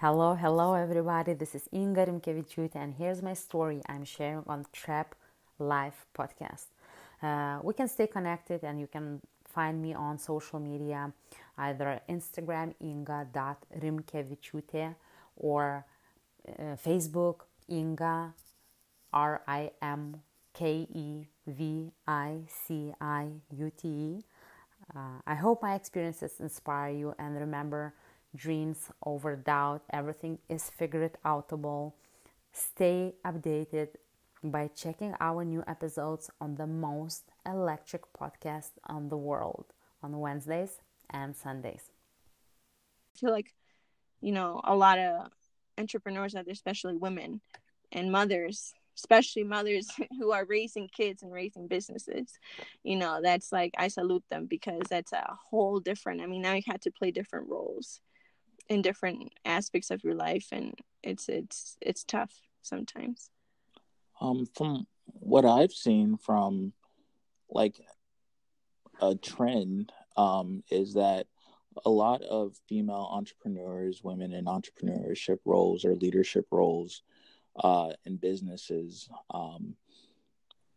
Hello, hello, everybody. This is Inga Rimkevičiūtė, and here's my story I'm sharing on Trap Life podcast. Uh, we can stay connected, and you can find me on social media, either Instagram inga.rimkevičiūtė or uh, Facebook Inga R I M K E V I C I U T E. Uh, I hope my experiences inspire you and remember dreams over doubt. Everything is figured outable. Stay updated by checking our new episodes on the most electric podcast on the world on Wednesdays and Sundays. I feel like, you know, a lot of entrepreneurs out there, especially women and mothers, especially mothers who are raising kids and raising businesses, you know, that's like, I salute them because that's a whole different, I mean, now you had to play different roles in different aspects of your life and it's it's it's tough sometimes. Um from what i've seen from like a trend um is that a lot of female entrepreneurs women in entrepreneurship roles or leadership roles uh in businesses um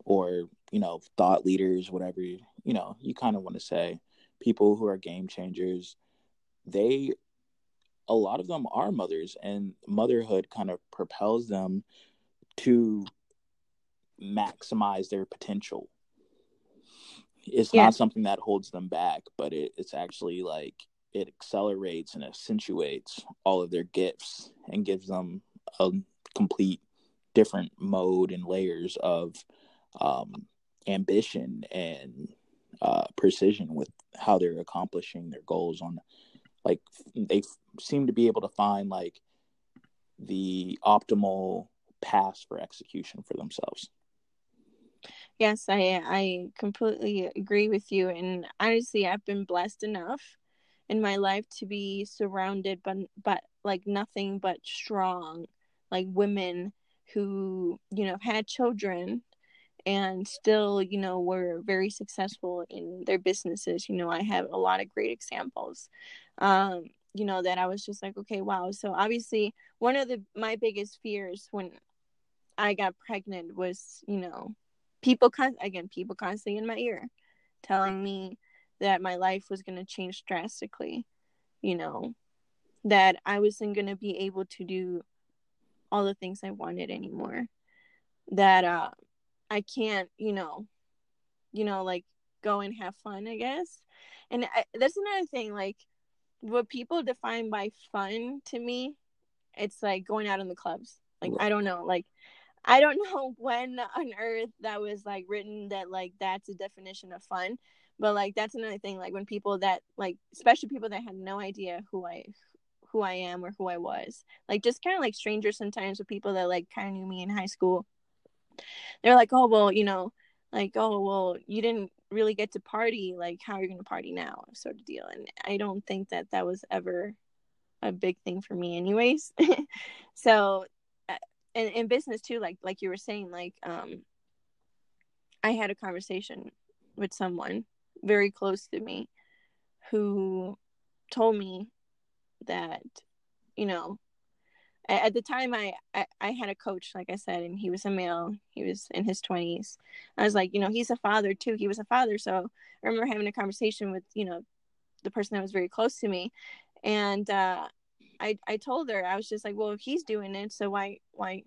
or you know thought leaders whatever you, you know you kind of want to say people who are game changers they a lot of them are mothers and motherhood kind of propels them to maximize their potential it's yeah. not something that holds them back but it, it's actually like it accelerates and accentuates all of their gifts and gives them a complete different mode and layers of um, ambition and uh, precision with how they're accomplishing their goals on like they seem to be able to find like the optimal path for execution for themselves. Yes i i completely agree with you and honestly i've been blessed enough in my life to be surrounded but but like nothing but strong like women who you know have had children and still you know were very successful in their businesses. You know i have a lot of great examples um you know that i was just like okay wow. So obviously one of the my biggest fears when i got pregnant was you know people con- again people constantly in my ear telling me that my life was going to change drastically you know that i wasn't going to be able to do all the things i wanted anymore that uh i can't you know you know like go and have fun i guess and I, that's another thing like what people define by fun to me, it's like going out in the clubs. Like I don't know, like I don't know when on earth that was like written that like that's a definition of fun. But like that's another thing, like when people that like especially people that had no idea who I who I am or who I was. Like just kind of like strangers sometimes with people that like kind of knew me in high school. They're like, "Oh, well, you know, like, oh, well, you didn't really get to party like how are you going to party now? sort of deal. And i don't think that that was ever a big thing for me anyways. So uh, and in business too like like you were saying like um i had a conversation with someone very close to me who told me that you know at the time I, I, I had a coach like i said and he was a male. He was in his 20s i was like you know he's a father too. He was a father. So i remember having a conversation with you know the person that was very close to me. And uh i i told her i was just like well if he's doing it so why why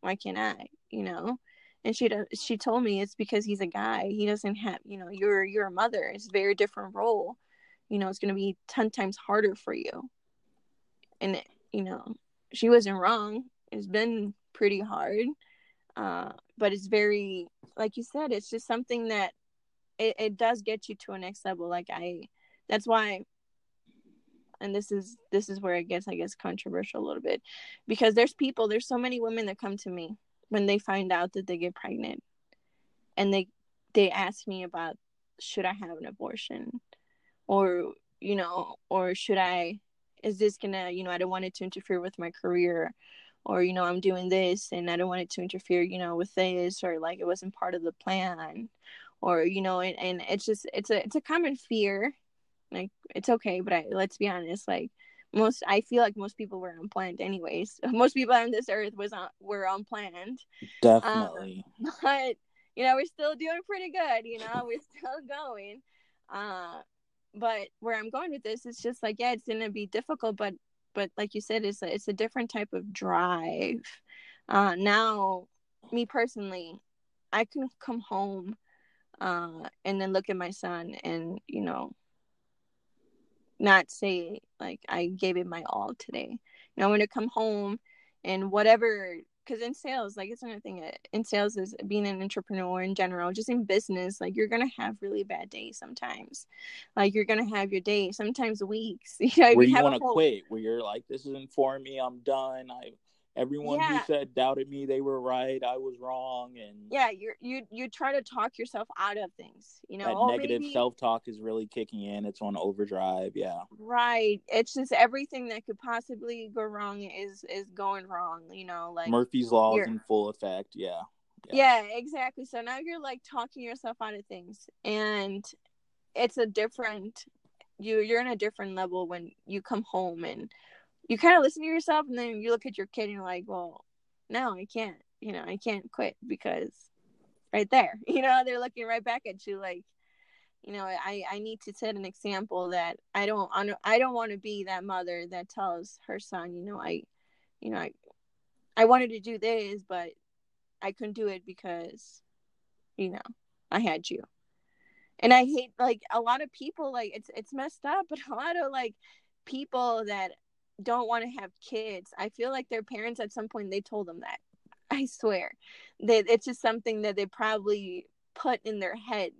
why can't i you know? And she she told me it's because he's a guy. He doesn't have you know you're you're a mother it's a very different role. You know it's going to be 10 times harder for you. And you know she wasn't wrong. It's been pretty hard. Uh, but it's very like you said, it's just something that it, it does get you to a next level. Like I that's why and this is this is where it gets I guess controversial a little bit. Because there's people, there's so many women that come to me when they find out that they get pregnant and they they ask me about should I have an abortion or you know or should I is this gonna you know i don't want it to interfere with my career or you know i'm doing this and i don't want it to interfere you know with this or like it wasn't part of the plan or you know and, and it's just it's a it's a common fear. Like it's okay but I, let's be honest like most i feel like most people were unplanned anyways. Most people on this earth was on were unplanned. Definitely. Um, but you know we're still doing pretty good you know we're still going. Uh but where i'm going with this is just like yeah it's gonna be difficult but but like you said it's a, it's a different type of drive uh now me personally i can come home uh and then look at my son and you know not say like I gave it my all today. You I'm gonna come home and whatever because in sales, like it's another thing uh, in sales is being an entrepreneur in general, just in business, like you're gonna have really bad days sometimes. Like you're gonna have your days, sometimes weeks. You know, where you, you want to whole... quit, where you're like, this isn't for me, I'm done. I everyone yeah. who said doubted me they were right i was wrong and yeah you you you try to talk yourself out of things you know that oh, negative maybe... self-talk is really kicking in it's on overdrive yeah right it's just everything that could possibly go wrong is is going wrong you know like murphy's law is in full effect yeah. yeah yeah exactly so now you're like talking yourself out of things and it's a different you you're in a different level when you come home and you kind of listen to yourself and then you look at your kid and you're like, well, no, I can't. You know, I can't quit because right there, you know, they're looking right back at you like, you know, I I need to set an example that I don't I don't want to be that mother that tells her son, you know, I, you know, I, I wanted to do this, but I couldn't do it because, you know, I had you. And I hate like a lot of people like it's it's messed up, but a lot of like people that don't want to have kids i feel like their parents at some point they told them that i swear. That it's just something that they probably put in their head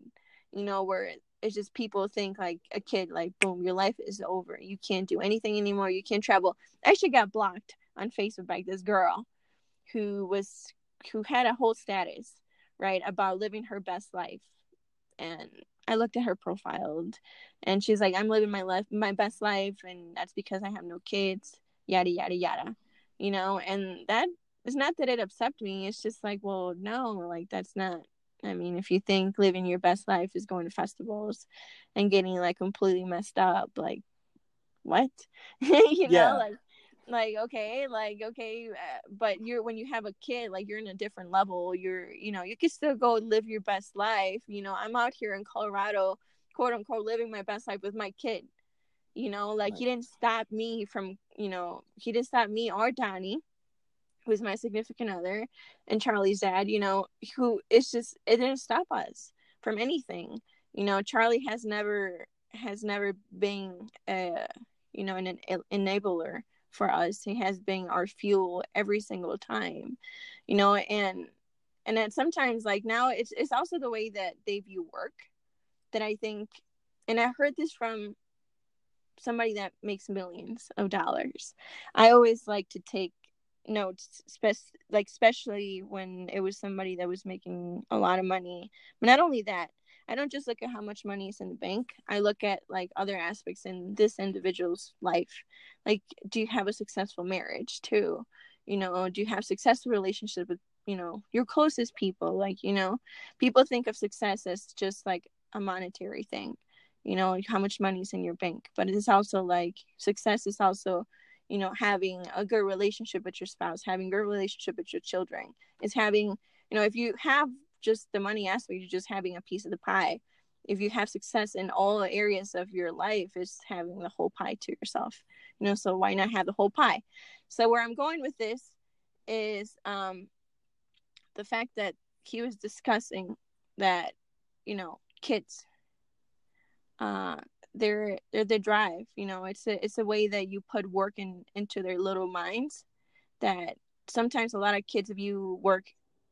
you know where it's just people think like a kid like boom your life is over. You can't do anything anymore. You can't travel. I actually got blocked on facebook by this girl who was who had a whole status right about living her best life and I looked at her profile and she's like, I'm living my life, my best life, and that's because I have no kids, yada, yada, yada, you know, and that is not that it upset me. It's just like, well, no, like, that's not, I mean, if you think living your best life is going to festivals and getting like completely messed up, like, what? you yeah. know, like, like okay like okay uh, but you're when you have a kid like you're in a different level you're you know you can still go live your best life you know i'm out here in colorado quote unquote living my best life with my kid you know like right. he didn't stop me from you know he didn't stop me or donnie who's my significant other and charlie's dad you know who it's just it didn't stop us from anything you know charlie has never has never been a you know an, an enabler for us. He has been our fuel every single time, you know, and and then sometimes like now it's it's also the way that they view work that I think and I heard this from somebody that makes millions of dollars. I always like to take notes spe- like especially when it was somebody that was making a lot of money. But not only that, I don't just look at how much money is in the bank. I look at like other aspects in this individual's life. Like, do you have a successful marriage too? You know, do you have successful relationship with you know your closest people? Like, you know, people think of success as just like a monetary thing. You know, how much money is in your bank, but it's also like success is also you know having a good relationship with your spouse having good relationship with your children is having you know if you have just the money aspect you're just having a piece of the pie. If you have success in all areas of your life it's having the whole pie to yourself you know so why not have the whole pie? So where i'm going with this is um the fact that he was discussing that you know kids uh they're they're the drive you know it's a it's a way that you put work in into their little minds that sometimes a lot of kids if you work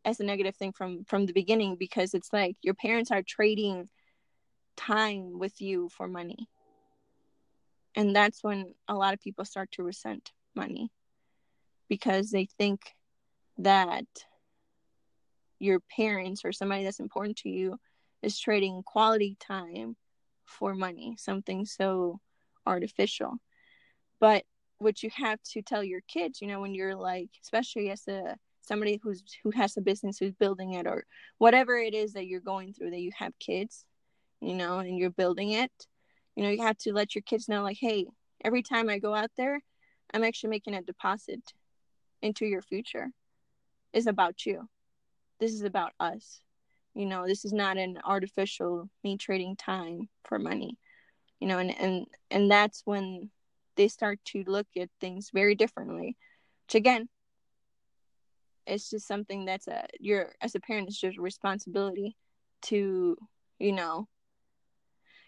as a negative thing from from the beginning because it's like your parents are trading time with you for money. And that's when a lot of people start to resent money because they think that your parents or somebody that's important to you is trading quality time for money something so artificial. But what you have to tell your kids you know when you're like especially as a somebody who's who has a business who's building it or whatever it is that you're going through that you have kids you know and you're building it you know you have to let your kids know like hey every time I go out there, I'm actually making a deposit into your future. It's about you. This is about us. You know, this is not an artificial me trading time for money. You know, and and and that's when they start to look at things very differently. Which again, it's just something that's a your as a parent it's just a responsibility to you know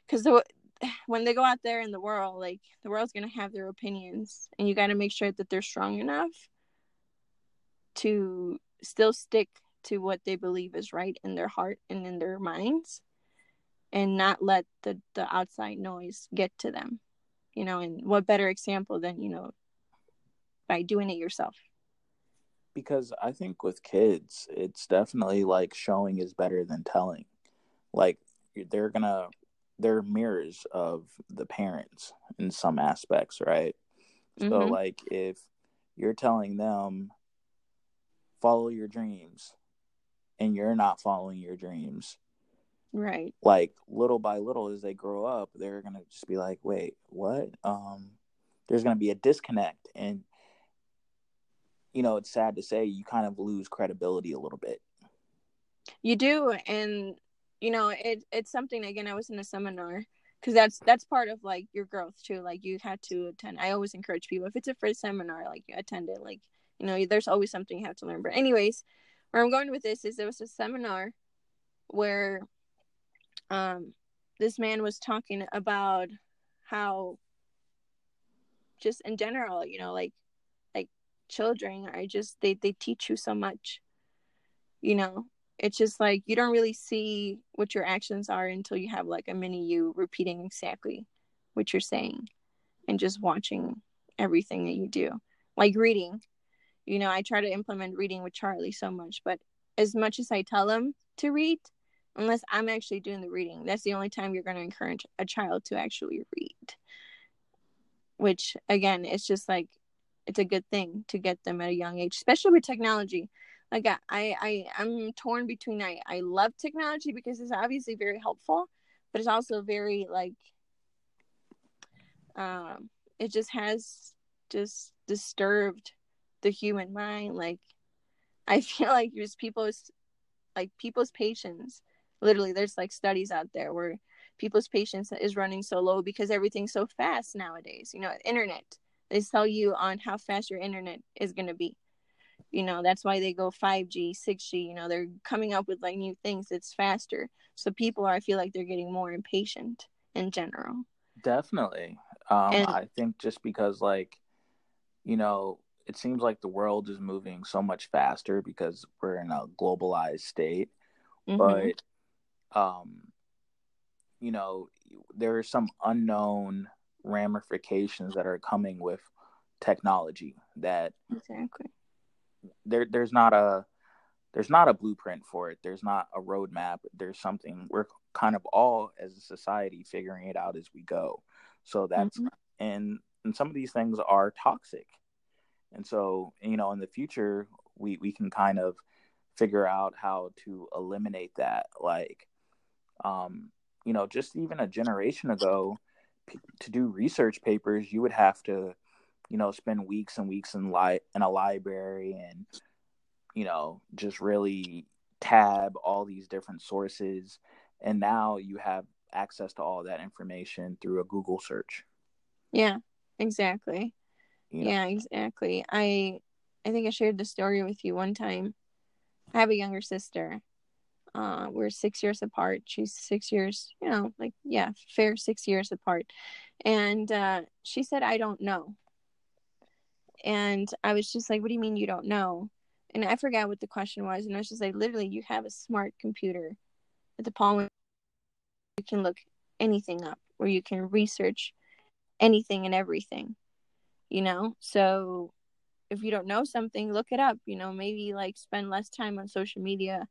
because the when they go out there in the world like the world's gonna have their opinions and you got to make sure that they're strong enough to still stick to what they believe is right in their heart and in their minds and not let the the outside noise get to them you know and what better example than you know by doing it yourself because I think with kids, it's definitely like showing is better than telling. Like they're gonna, they're mirrors of the parents in some aspects, right? Mm-hmm. So like if you're telling them follow your dreams and you're not following your dreams right like little by little as they grow up they're gonna just be like wait what um there's gonna be a disconnect and you know, it's sad to say you kind of lose credibility a little bit. You do, and you know, it it's something. Again, I was in a seminar because that's that's part of like your growth too. Like you had to attend. I always encourage people if it's a first seminar, like you attend it. Like you know, there's always something you have to learn. But anyways, where I'm going with this is there was a seminar where um this man was talking about how just in general, you know, like children. Are just they they teach you so much you know? It's just like you don't really see what your actions are until you have like a mini you repeating exactly what you're saying and just watching everything that you do. Like reading. You know i try to implement reading with charlie so much but as much as i tell him to read unless i'm actually doing the reading that's the only time you're going to encourage a child to actually read. Which again it's just like it's a good thing to get them at a young age, especially with technology. Like I, I, I'm torn between I, I love technology because it's obviously very helpful, but it's also very like, um, it just has just disturbed the human mind. Like, I feel like there's people's, like people's patience. Literally, there's like studies out there where people's patience is running so low because everything's so fast nowadays. You know, internet they tell you on how fast your internet is going to be. You know that's why they go 5g 6g you know they're coming up with like new things it's faster. So people are i feel like they're getting more impatient in general. Definitely. Um and, i think just because like you know it seems like the world is moving so much faster because we're in a globalized state. Mm-hmm. but um you know there are some unknown ramifications that are coming with technology that exactly. there there's not a there's not a blueprint for it. There's not a roadmap. There's something we're kind of all as a society figuring it out as we go. So that's mm-hmm. and and some of these things are toxic. And so you know in the future we we can kind of figure out how to eliminate that. Like um you know just even a generation ago to do research papers, you would have to, you know, spend weeks and weeks in li- in a library and, you know, just really tab all these different sources. And now you have access to all that information through a Google search. Yeah, exactly. You know? Yeah, exactly. I I think I shared the story with you one time. I have a younger sister uh, we're six years apart. She's six years, you know, like, yeah, fair six years apart. And uh, she said, I don't know. And I was just like, what do you mean you don't know? And I forgot what the question was. And I was just like, literally, you have a smart computer at the palm. You can look anything up, or you can research anything and everything, you know? So if you don't know something, look it up, you know, maybe like spend less time on social media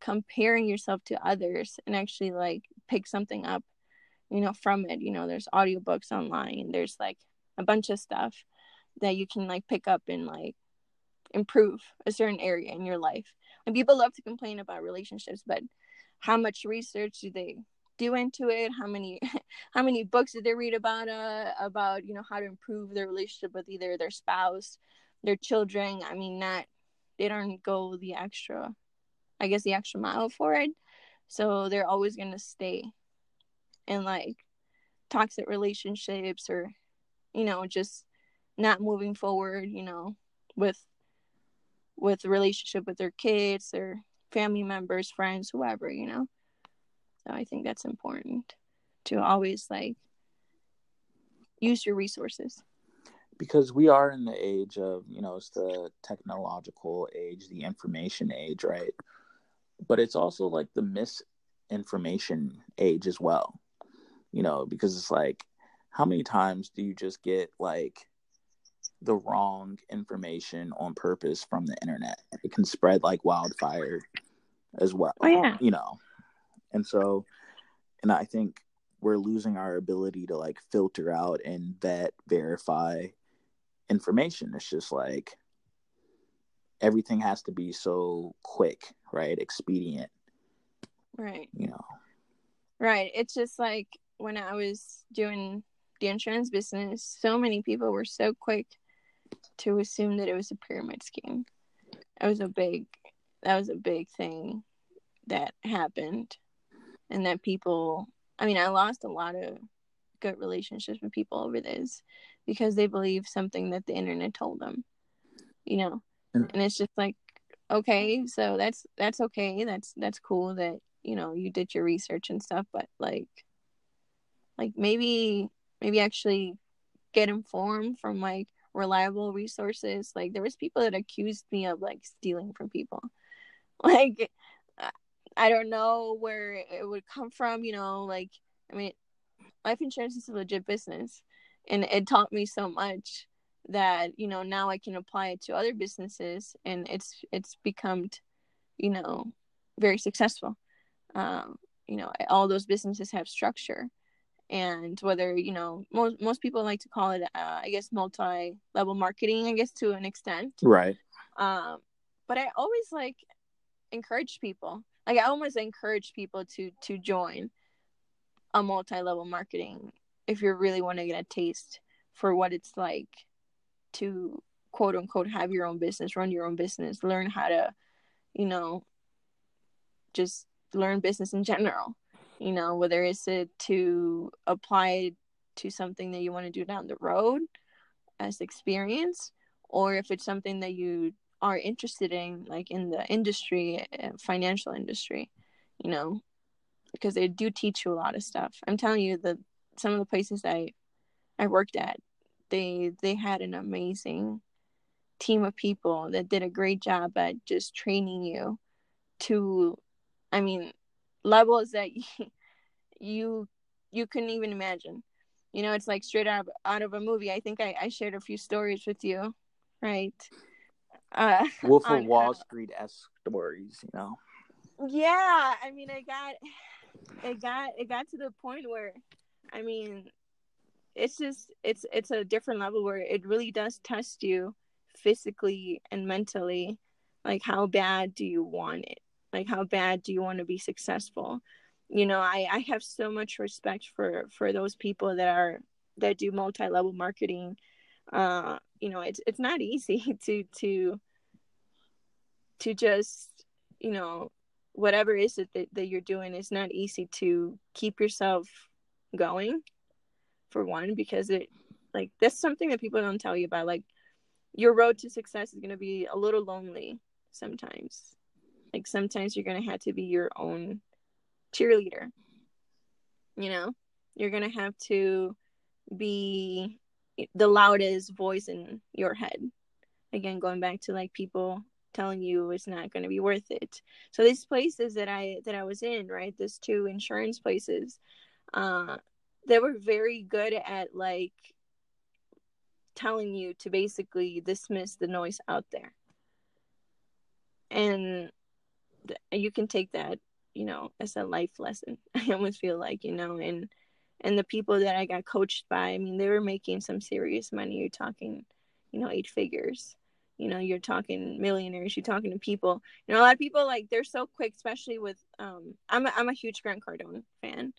comparing yourself to others and actually like pick something up you know from it. You know there's audiobooks online there's like a bunch of stuff that you can like pick up and like improve a certain area in your life. And people love to complain about relationships but how much research do they do into it? How many how many books did they read about uh about you know how to improve their relationship with either their spouse their children? I mean not they don't go the extra i guess the extra mile for it. So they're always going to stay in like toxic relationships or you know just not moving forward you know with with relationship with their kids or family members friends whoever you know? So i think that's important to always like use your resources. Because we are in the age of you know it's the technological age the information age right but it's also like the misinformation age as well you know because it's like how many times do you just get like the wrong information on purpose from the internet? It can spread like wildfire as well oh yeah. you know? And so and i think we're losing our ability to like filter out and vet verify information. It's just like everything has to be so quick right? Expedient right. you know. Right. It's just like when i was doing the insurance business so many people were so quick to assume that it was a pyramid scheme. It was a big that was a big thing that happened and that people i mean i lost a lot of good relationships with people over this because they believe something that the internet told them you know Mm. and it's just like okay so that's that's okay. That's that's cool that you know you did your research and stuff but like like maybe maybe actually get informed from like reliable resources. Like there was people that accused me of like stealing from people. Like i don't know where it would come from you know like i mean life insurance is a legit business and it taught me so much that you know now i can apply it to other businesses and it's it's become you know very successful. Um you know all those businesses have structure and whether you know most most people like to call it uh, i guess multi level marketing i guess to an extent. Right. Um but i always like encourage people like i almost encourage people to to join a multi level marketing if you really want to get a taste for what it's like to quote unquote have your own business run your own business learn how to you know just learn business in general you know whether it's it to apply to something that you want to do down the road as experience or if it's something that you are interested in like in the industry eh, financial industry you know because they do teach you a lot of stuff. I'm telling you that some of the places i i worked at they they had an amazing team of people that did a great job at just training you to i mean levels that you you couldn't even imagine. You know it's like straight out of, out of a movie. I think I, I shared a few stories with you right? Uh wolf of wall street esque stories you know? Yeah i mean i got it got it got to the point where i mean it's just it's it's a different level where it really does test you physically and mentally like how bad do you want it? Like how bad do you want to be successful? You know i i have so much respect for for those people that are that do multi-level marketing. Uh you know it's it's not easy to to to just you know whatever is it that, that you're doing it's not easy to keep yourself going for one because it like that's something that people don't tell you about like your road to success is going to be a little lonely sometimes like sometimes you're going to have to be your own cheerleader. You know, you're going to have to be the loudest voice in your head. Again, going back to like people telling you it's not going to be worth it. So these places that I that I was in, right, these two insurance places, uh they were very good at like telling you to basically dismiss the noise out there. And you can take that you know as a life lesson i almost feel like you know and and the people that i got coached by i mean they were making some serious money. You're talking you know eight figures. You know you're talking millionaires you're talking to people. You know a lot of people like they're so quick especially with um i'm a, I'm a huge grant cardone fan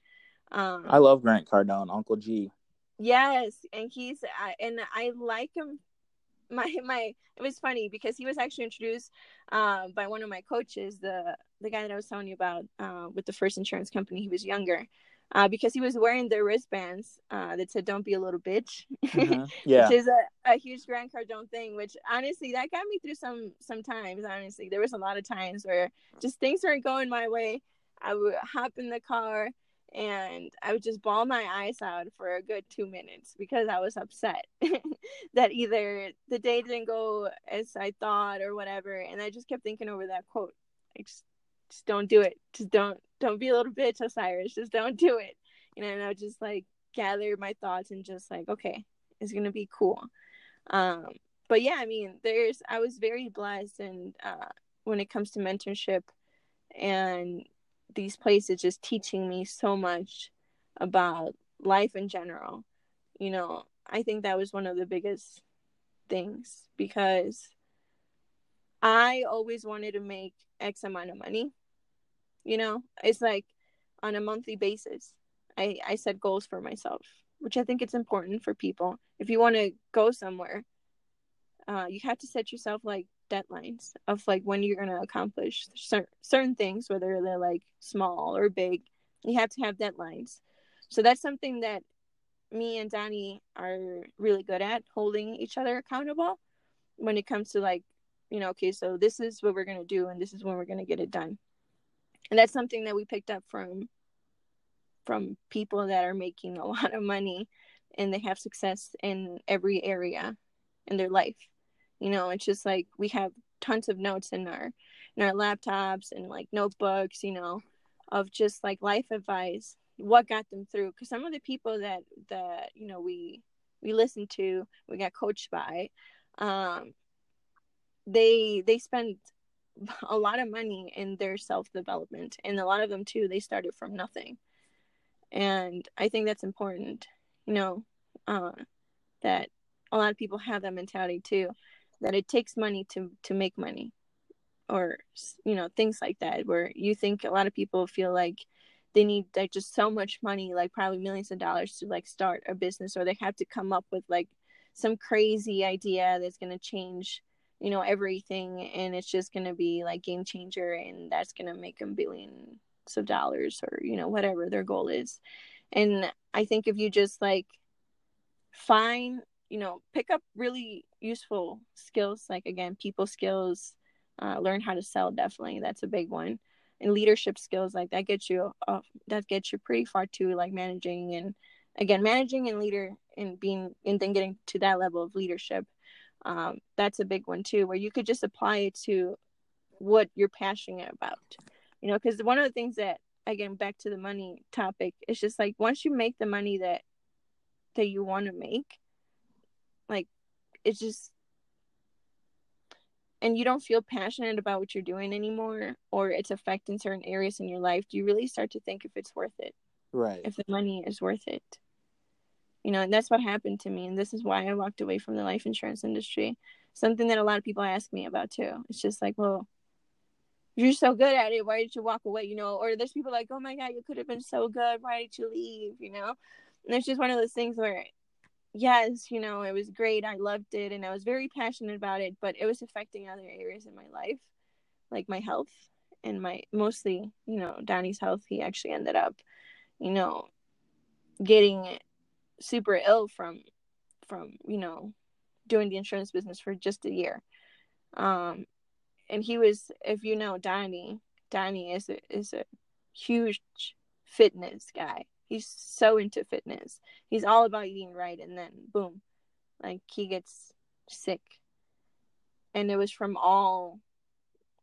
Um, I love Grant Cardone, Uncle G. Yes, and he's uh, and I like him. My my, it was funny because he was actually introduced uh, by one of my coaches, the the guy that I was telling you about uh, with the first insurance company. He was younger, uh, because he was wearing the wristbands uh, that said "Don't be a little bitch," Mm-hmm. Yeah. which is a, a huge Grant Cardone thing. Which honestly, that got me through some some times. Honestly, there was a lot of times where just things weren't going my way. I would hop in the car and I would just bawl my eyes out for a good two minutes because I was upset that either the day didn't go as I thought or whatever. And I just kept thinking over that quote. I just just don't do it. Just don't don't be a little bitch, Osiris. Just don't do it. You know, and I would just like gather my thoughts and just like, okay, it's gonna be cool. Um, but yeah, I mean, there's I was very blessed and uh when it comes to mentorship and these places just teaching me so much about life in general. You know, I think that was one of the biggest things because I always wanted to make X amount of money. You know, it's like on a monthly basis. I, I set goals for myself, which I think it's important for people. If you want to go somewhere, uh, you have to set yourself like deadlines of like when you're going to accomplish cer- certain things, whether they're like small or big. You have to have deadlines. So that's something that me and Danny are really good at holding each other accountable when it comes to like, you know, okay, so this is what we're going to do and this is when we're going to get it done. And that's something that we picked up from from people that are making a lot of money and they have success in every area in their life. You know, it's just like we have tons of notes in our in our laptops and like notebooks, you know, of just like life advice, what got them through. Because some of the people that that you know we we listened to, we got coached by, um, they they spend a lot of money in their self development, and a lot of them too, they started from nothing, and I think that's important. You know, uh, that a lot of people have that mentality too that it takes money to to make money or you know things like that where you think a lot of people feel like they need like just so much money like probably millions of dollars to like start a business or they have to come up with like some crazy idea that's going to change you know everything and it's just going to be like game changer and that's going to make them billions of dollars or you know whatever their goal is. And i think if you just like find you know pick up really useful skills like again people skills uh, learn how to sell definitely that's a big one. And leadership skills like that gets you uh, that gets you pretty far too like managing and again managing and leader and being and then getting to that level of leadership um, that's a big one too where you could just apply it to what you're passionate about you know because one of the things that again back to the money topic it's just like once you make the money that that you want to make like it's just and you don't feel passionate about what you're doing anymore or it's affecting certain areas in your life do you really start to think if it's worth it. Right. if the money is worth it. You know and that's what happened to me and this is why i walked away from the life insurance industry. Something that a lot of people ask me about too. It's just like well you're so good at it why did you walk away you know? Or there's people like oh my god you could have been so good why did you leave you know? And it's just one of those things where yes, you know, it was great. I loved it and I was very passionate about it, but it was affecting other areas in my life, like my health and my mostly, you know, Danny's health. He actually ended up, you know, getting super ill from from, you know, doing the insurance business for just a year. Um and he was if you know Danny, Danny is a is a huge fitness guy he's so into fitness. He's all about eating right and then boom, like he gets sick. And it was from all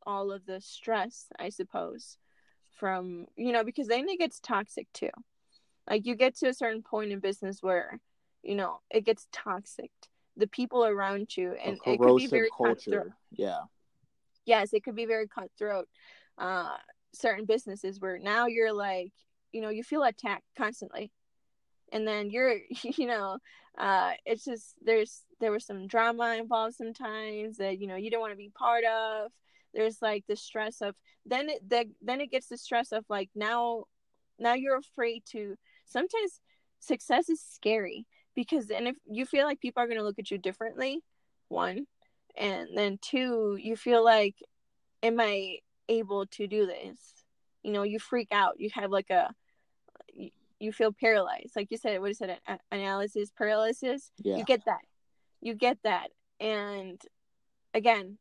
all of the stress, I suppose, from you know, because then it gets toxic too. Like you get to a certain point in business where, you know, it gets toxic. The people around you and it could be very cutthroat culture. Yeah. yes, it could be very cutthroat. Uh, certain businesses where now you're like, you know, you feel attacked constantly, and then you're, you know, uh, it's just there's there was some drama involved sometimes that you know you don't want to be part of. There's like the stress of then it the, then it gets the stress of like now now you're afraid to sometimes success is scary because and if you feel like people are going to look at you differently one and then two you feel like am i able to do this you know you freak out you have like a you, feel paralyzed. Like you said what is it analysis paralysis? Yeah. you get that. You get that. And again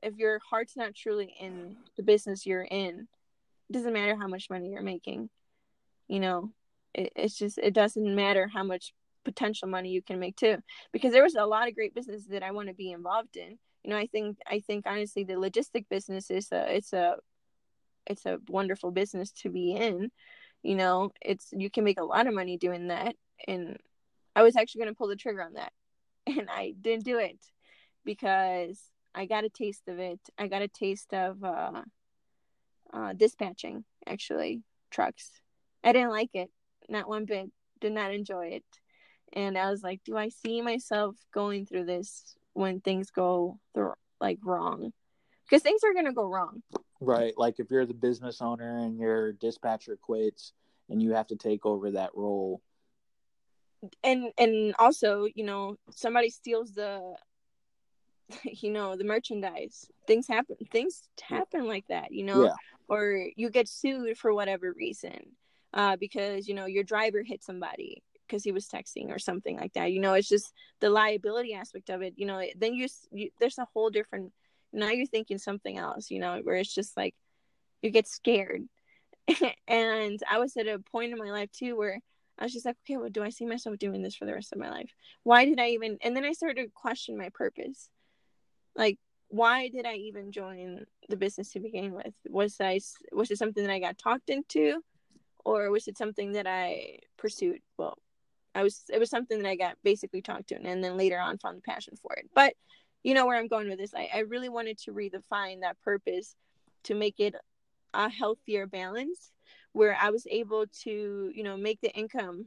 if your heart's not truly in the business you're in it doesn't matter how much money you're making. You know it, it's just it doesn't matter how much potential money you can make too. Because there was a lot of great businesses that i want to be involved in. You know i think i think honestly the logistic business is a it's a it's a wonderful business to be in you know it's you can make a lot of money doing that. And i was actually going to pull the trigger on that and i didn't do it because i got a taste of it. I got a taste of uh, uh dispatching actually trucks. I didn't like it not one bit. Did not enjoy it. And i was like do i see myself going through this when things go th- like wrong? Because things are going to go wrong right like if you're the business owner and your dispatcher quits and you have to take over that role and and also you know somebody steals the you know the merchandise things happen things happen like that you know yeah. or you get sued for whatever reason uh, because you know your driver hit somebody because he was texting or something like that. You know, it's just the liability aspect of it. You know, then you, you there's a whole different. Now you're thinking something else. You know, where it's just like you get scared. and I was at a point in my life too where I was just like, okay, well, do I see myself doing this for the rest of my life? Why did I even? And then I started to question my purpose. Like, why did I even join the business to begin with? Was I was it something that I got talked into? or was it something that I pursued? Well, I was it was something that I got basically talked to and then later on found the passion for it. But you know where I'm going with this. I, I really wanted to redefine that purpose to make it a healthier balance where I was able to, you know, make the income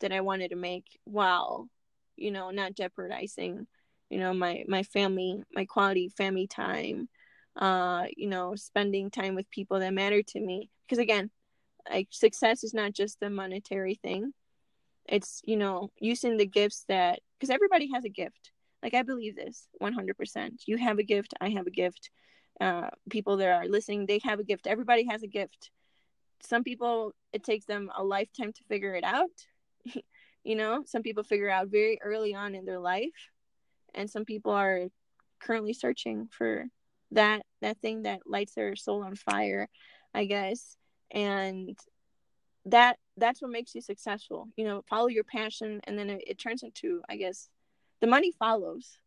that I wanted to make while, you know, not jeopardizing, you know, my my family, my quality family time, uh, you know, spending time with people that matter to me. Because again, like success is not just a monetary thing it's you know using the gifts that because everybody has a gift like i believe this 100% you have a gift i have a gift. Uh, people that are listening they have a gift. Everybody has a gift. Some people it takes them a lifetime to figure it out. You know some people figure out very early on in their life and some people are currently searching for that that thing that lights their soul on fire i guess. And that that's what makes you successful. You know follow your passion and then it, it turns into i guess the money follows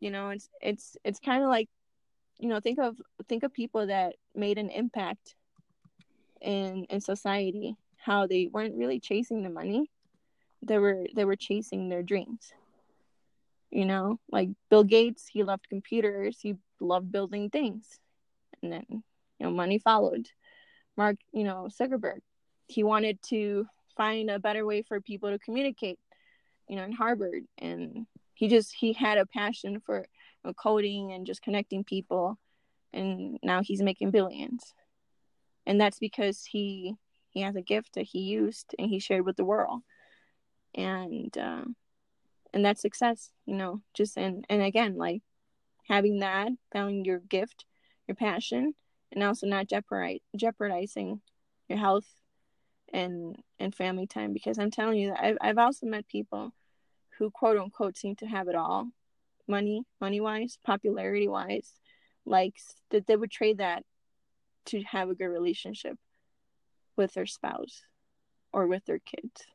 you know it's it's it's kind of like you know think of think of people that made an impact in in society how they weren't really chasing the money they were they were chasing their dreams you know like bill gates he loved computers he loved building things and then you know money followed Mark, you know, Zuckerberg. He wanted to find a better way for people to communicate, you know, in Harvard. And he just he had a passion for coding and just connecting people. And now he's making billions. And that's because he he has a gift that he used and he shared with the world. And uh, and that's success, you know, just and and again, like having that, finding your gift, your passion, and also not jeopardize, jeopardizing your health and and family time because I'm telling you that I've, I've also met people who quote unquote seem to have it all money money wise popularity wise likes that they would trade that to have a good relationship with their spouse or with their kids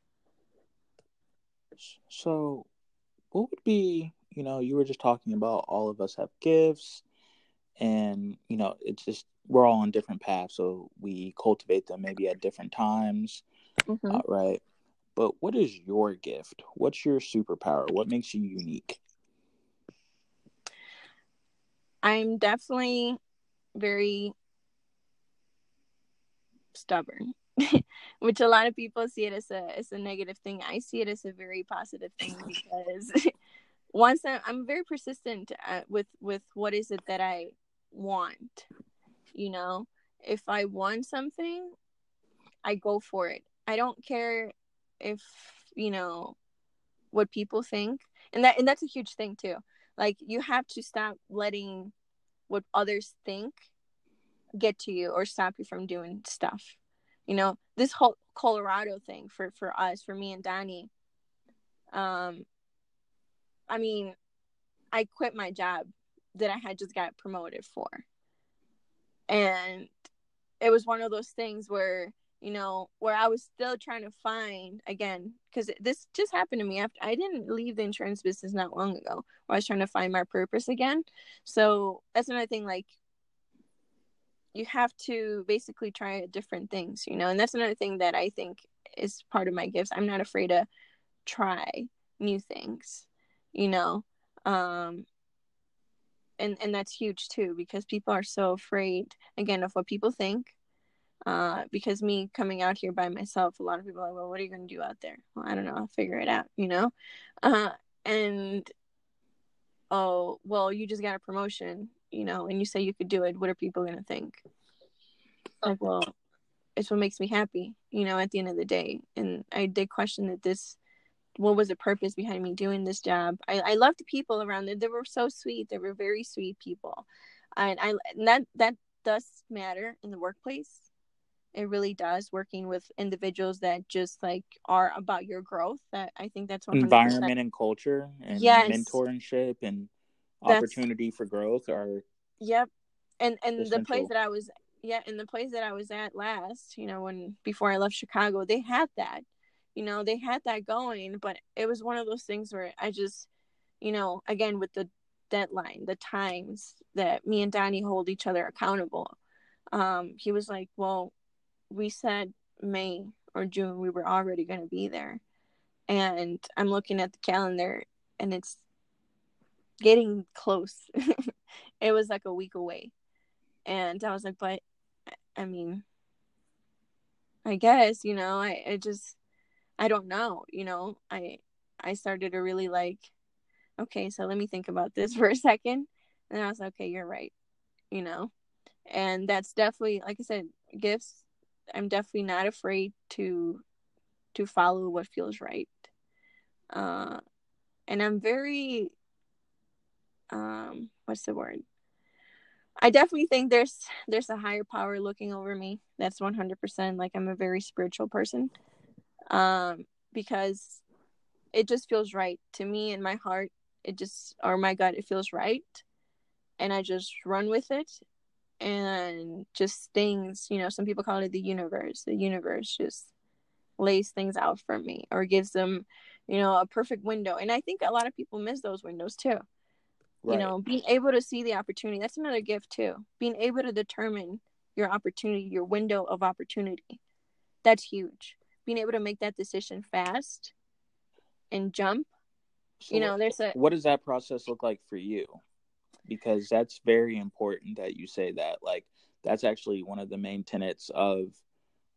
so what would be you know you were just talking about all of us have gifts and you know it's just we're all on different paths so we cultivate them maybe at different times mm-hmm. uh, right but what is your gift? What's your superpower? What makes you unique? I'm definitely very stubborn which a lot of people see it as a as a negative thing. I see it as a very positive thing because once I'm, I'm very persistent uh, with with what is it that i want you know? If i want something i go for it. I don't care if, you know, what people think. And that and that's a huge thing too. Like you have to stop letting what others think get to you or stop you from doing stuff. You know, this whole Colorado thing for for us, for me and danny Um I mean, I quit my job that I had just got promoted for. And it was one of those things where you know where i was still trying to find again because this just happened to me after i didn't leave the insurance business not long ago i was trying to find my purpose again. So that's another thing like you have to basically try different things you know and that's another thing that i think is part of my gifts. I'm not afraid to try new things you know um and and that's huge too because people are so afraid again of what people think uh, because me coming out here by myself, a lot of people are like, well, what are you going to do out there? Well, I don't know. I'll figure it out, you know? Uh, and, oh, well, you just got a promotion, you know, and you say you could do it. What are people going to think? Like, well, it's what makes me happy, you know, at the end of the day. And I did question that this, what was the purpose behind me doing this job? I, I loved the people around there. They were so sweet. They were very sweet people. And I, and that, that does matter in the workplace it really does working with individuals that just like are about your growth that i think that's 100%. environment and culture and yes. mentorship and opportunity that's... for growth are yep and and essential. the place that i was yeah in the place that i was at last you know when before i left chicago they had that you know they had that going but it was one of those things where i just you know again with the deadline the times that me and donnie hold each other accountable um he was like well we said May or June we were already going to be there. And I'm looking at the calendar and it's getting close. it was like a week away. And I was like, but I mean, I guess, you know, I, I just, I don't know, you know, I, I started to really like, okay, so let me think about this for a second. And I was like, okay, you're right, you know, and that's definitely, like I said, gifts I'm definitely not afraid to to follow what feels right. Uh, and I'm very um what's the word? I definitely think there's there's a higher power looking over me. That's 100% like I'm a very spiritual person. Um because it just feels right to me in my heart. It just or my gut it feels right and I just run with it and just things you know some people call it the universe. The universe just lays things out for me or gives them you know a perfect window. And i think a lot of people miss those windows too. Right. you know being able to see the opportunity that's another gift too. Being able to determine your opportunity your window of opportunity. That's huge. Being able to make that decision fast and jump so you know there's a what does that process look like for you because that's very important that you say that. Like that's actually one of the main tenets of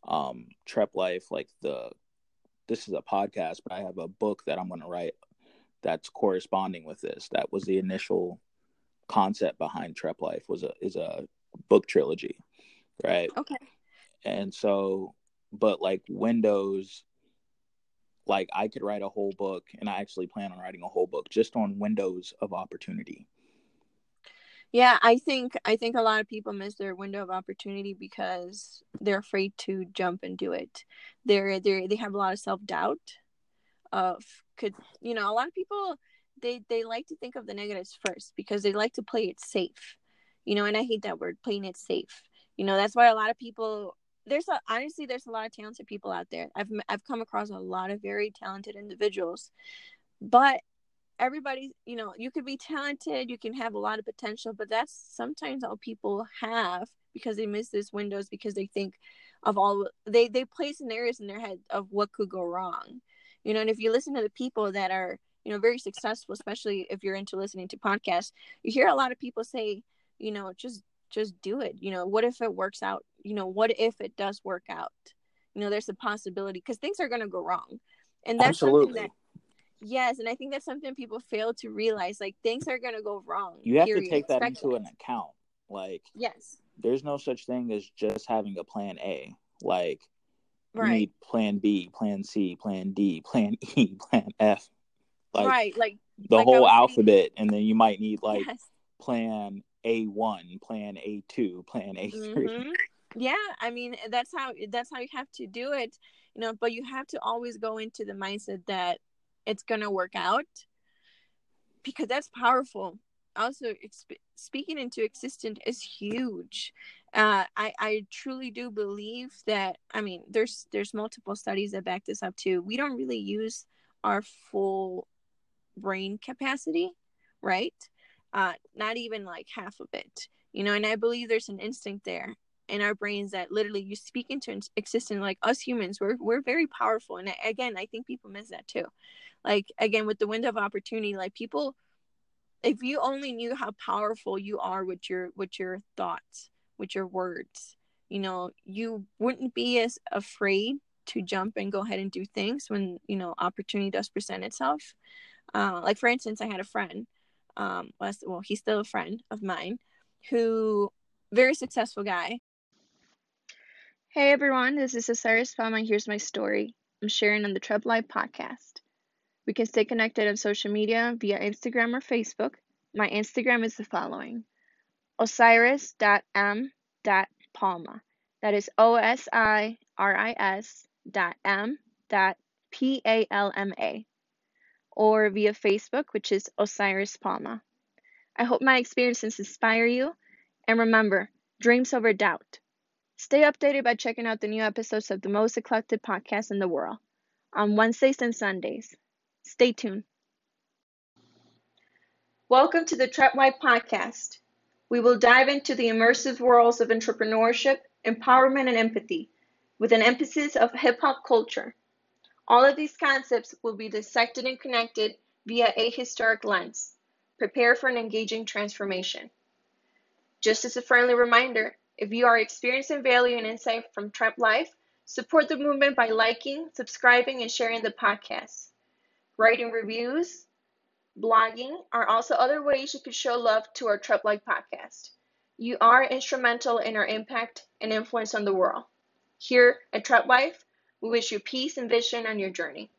um Trep Life. Like the this is a podcast, but I have a book that I'm going to write that's corresponding with this. That was the initial concept behind Trep Life was a is a book trilogy, right? Okay. And so, but like Windows, like I could write a whole book, and I actually plan on writing a whole book just on windows of opportunity yeah, I think I think a lot of people miss their window of opportunity because they're afraid to jump and do it. They're they they have a lot of self doubt. Of could you know a lot of people they they like to think of the negatives first because they like to play it safe, you know. And I hate that word, playing it safe. You know that's why a lot of people there's a honestly there's a lot of talented people out there. I've I've come across a lot of very talented individuals, but everybody you know you could be talented you can have a lot of potential but that's sometimes all people have because they miss these windows because they think of all they they play scenarios in their head of what could go wrong. You know and if you listen to the people that are you know very successful especially if you're into listening to podcasts you hear a lot of people say you know just just do it. You know what if it works out? You know what if it does work out? You know there's a possibility because things are going to go wrong. And that's Absolutely. something that Yes, and I think that's something people fail to realize. Like things are gonna go wrong. You have period. to take that Expect into it. an account. Like yes, there's no such thing as just having a plan A. Like you right need plan B, plan C, plan D, plan E, plan F. Like right like the like whole alphabet and then you might need like yes. plan A1, plan A2, plan A3. Mhm. yeah i mean that's how that's how you have to do it you know but you have to always go into the mindset that it's gonna work out because that's powerful. Also exp- speaking into existence is huge. Uh i i truly do believe that i mean there's there's multiple studies that back this up too. We don't really use our full brain capacity right? Uh not even like half of it you know and i believe there's an instinct there in our brains that literally you speak into existence like us humans we're we're very powerful and again i think people miss that too. Like again with the window of opportunity like people if you only knew how powerful you are with your with your thoughts with your words you know you wouldn't be as afraid to jump and go ahead and do things when you know opportunity does present itself. Uh, like for instance i had a friend um well he's still a friend of mine who very successful guy hey everyone. This is osiris palma here's my story. I'm sharing on the Trep Life podcast. We can stay connected on social media via instagram or facebook. My instagram is the following osiris.m.palma that is o-s-i-r-i-s dot m dot p-a-l-m-a or via facebook which is osiris palma. I hope my experiences inspire you. And remember dreams over doubt stay updated by checking out the new episodes of the most eclectic podcast in the world on wednesdays and sundays stay tuned welcome to the Trep Life podcast we will dive into the immersive worlds of entrepreneurship empowerment and empathy with an emphasis of hip hop culture all of these concepts will be dissected and connected via a historic lens. Prepare for an engaging transformation. Just as a friendly reminder, if you are experiencing value and insight from Trep Life, support the movement by liking, subscribing, and sharing the podcast. Writing reviews, blogging are also other ways you could show love to our Trep Life podcast. You are instrumental in our impact and influence on the world. Here at Trep Life, we wish you peace and vision on your journey.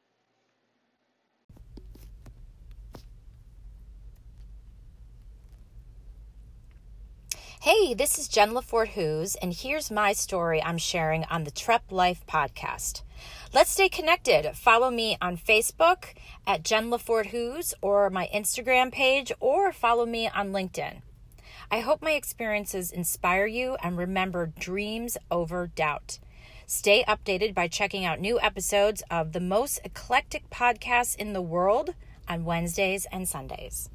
Hey, this is Jen LaForte Who's, and here's my story I'm sharing on the Trep Life podcast. Let's stay connected. Follow me on Facebook at Jen LaForte Who's or my Instagram page, or follow me on LinkedIn. I hope my experiences inspire you and remember dreams over doubt. Stay updated by checking out new episodes of the most eclectic podcasts in the world on Wednesdays and Sundays.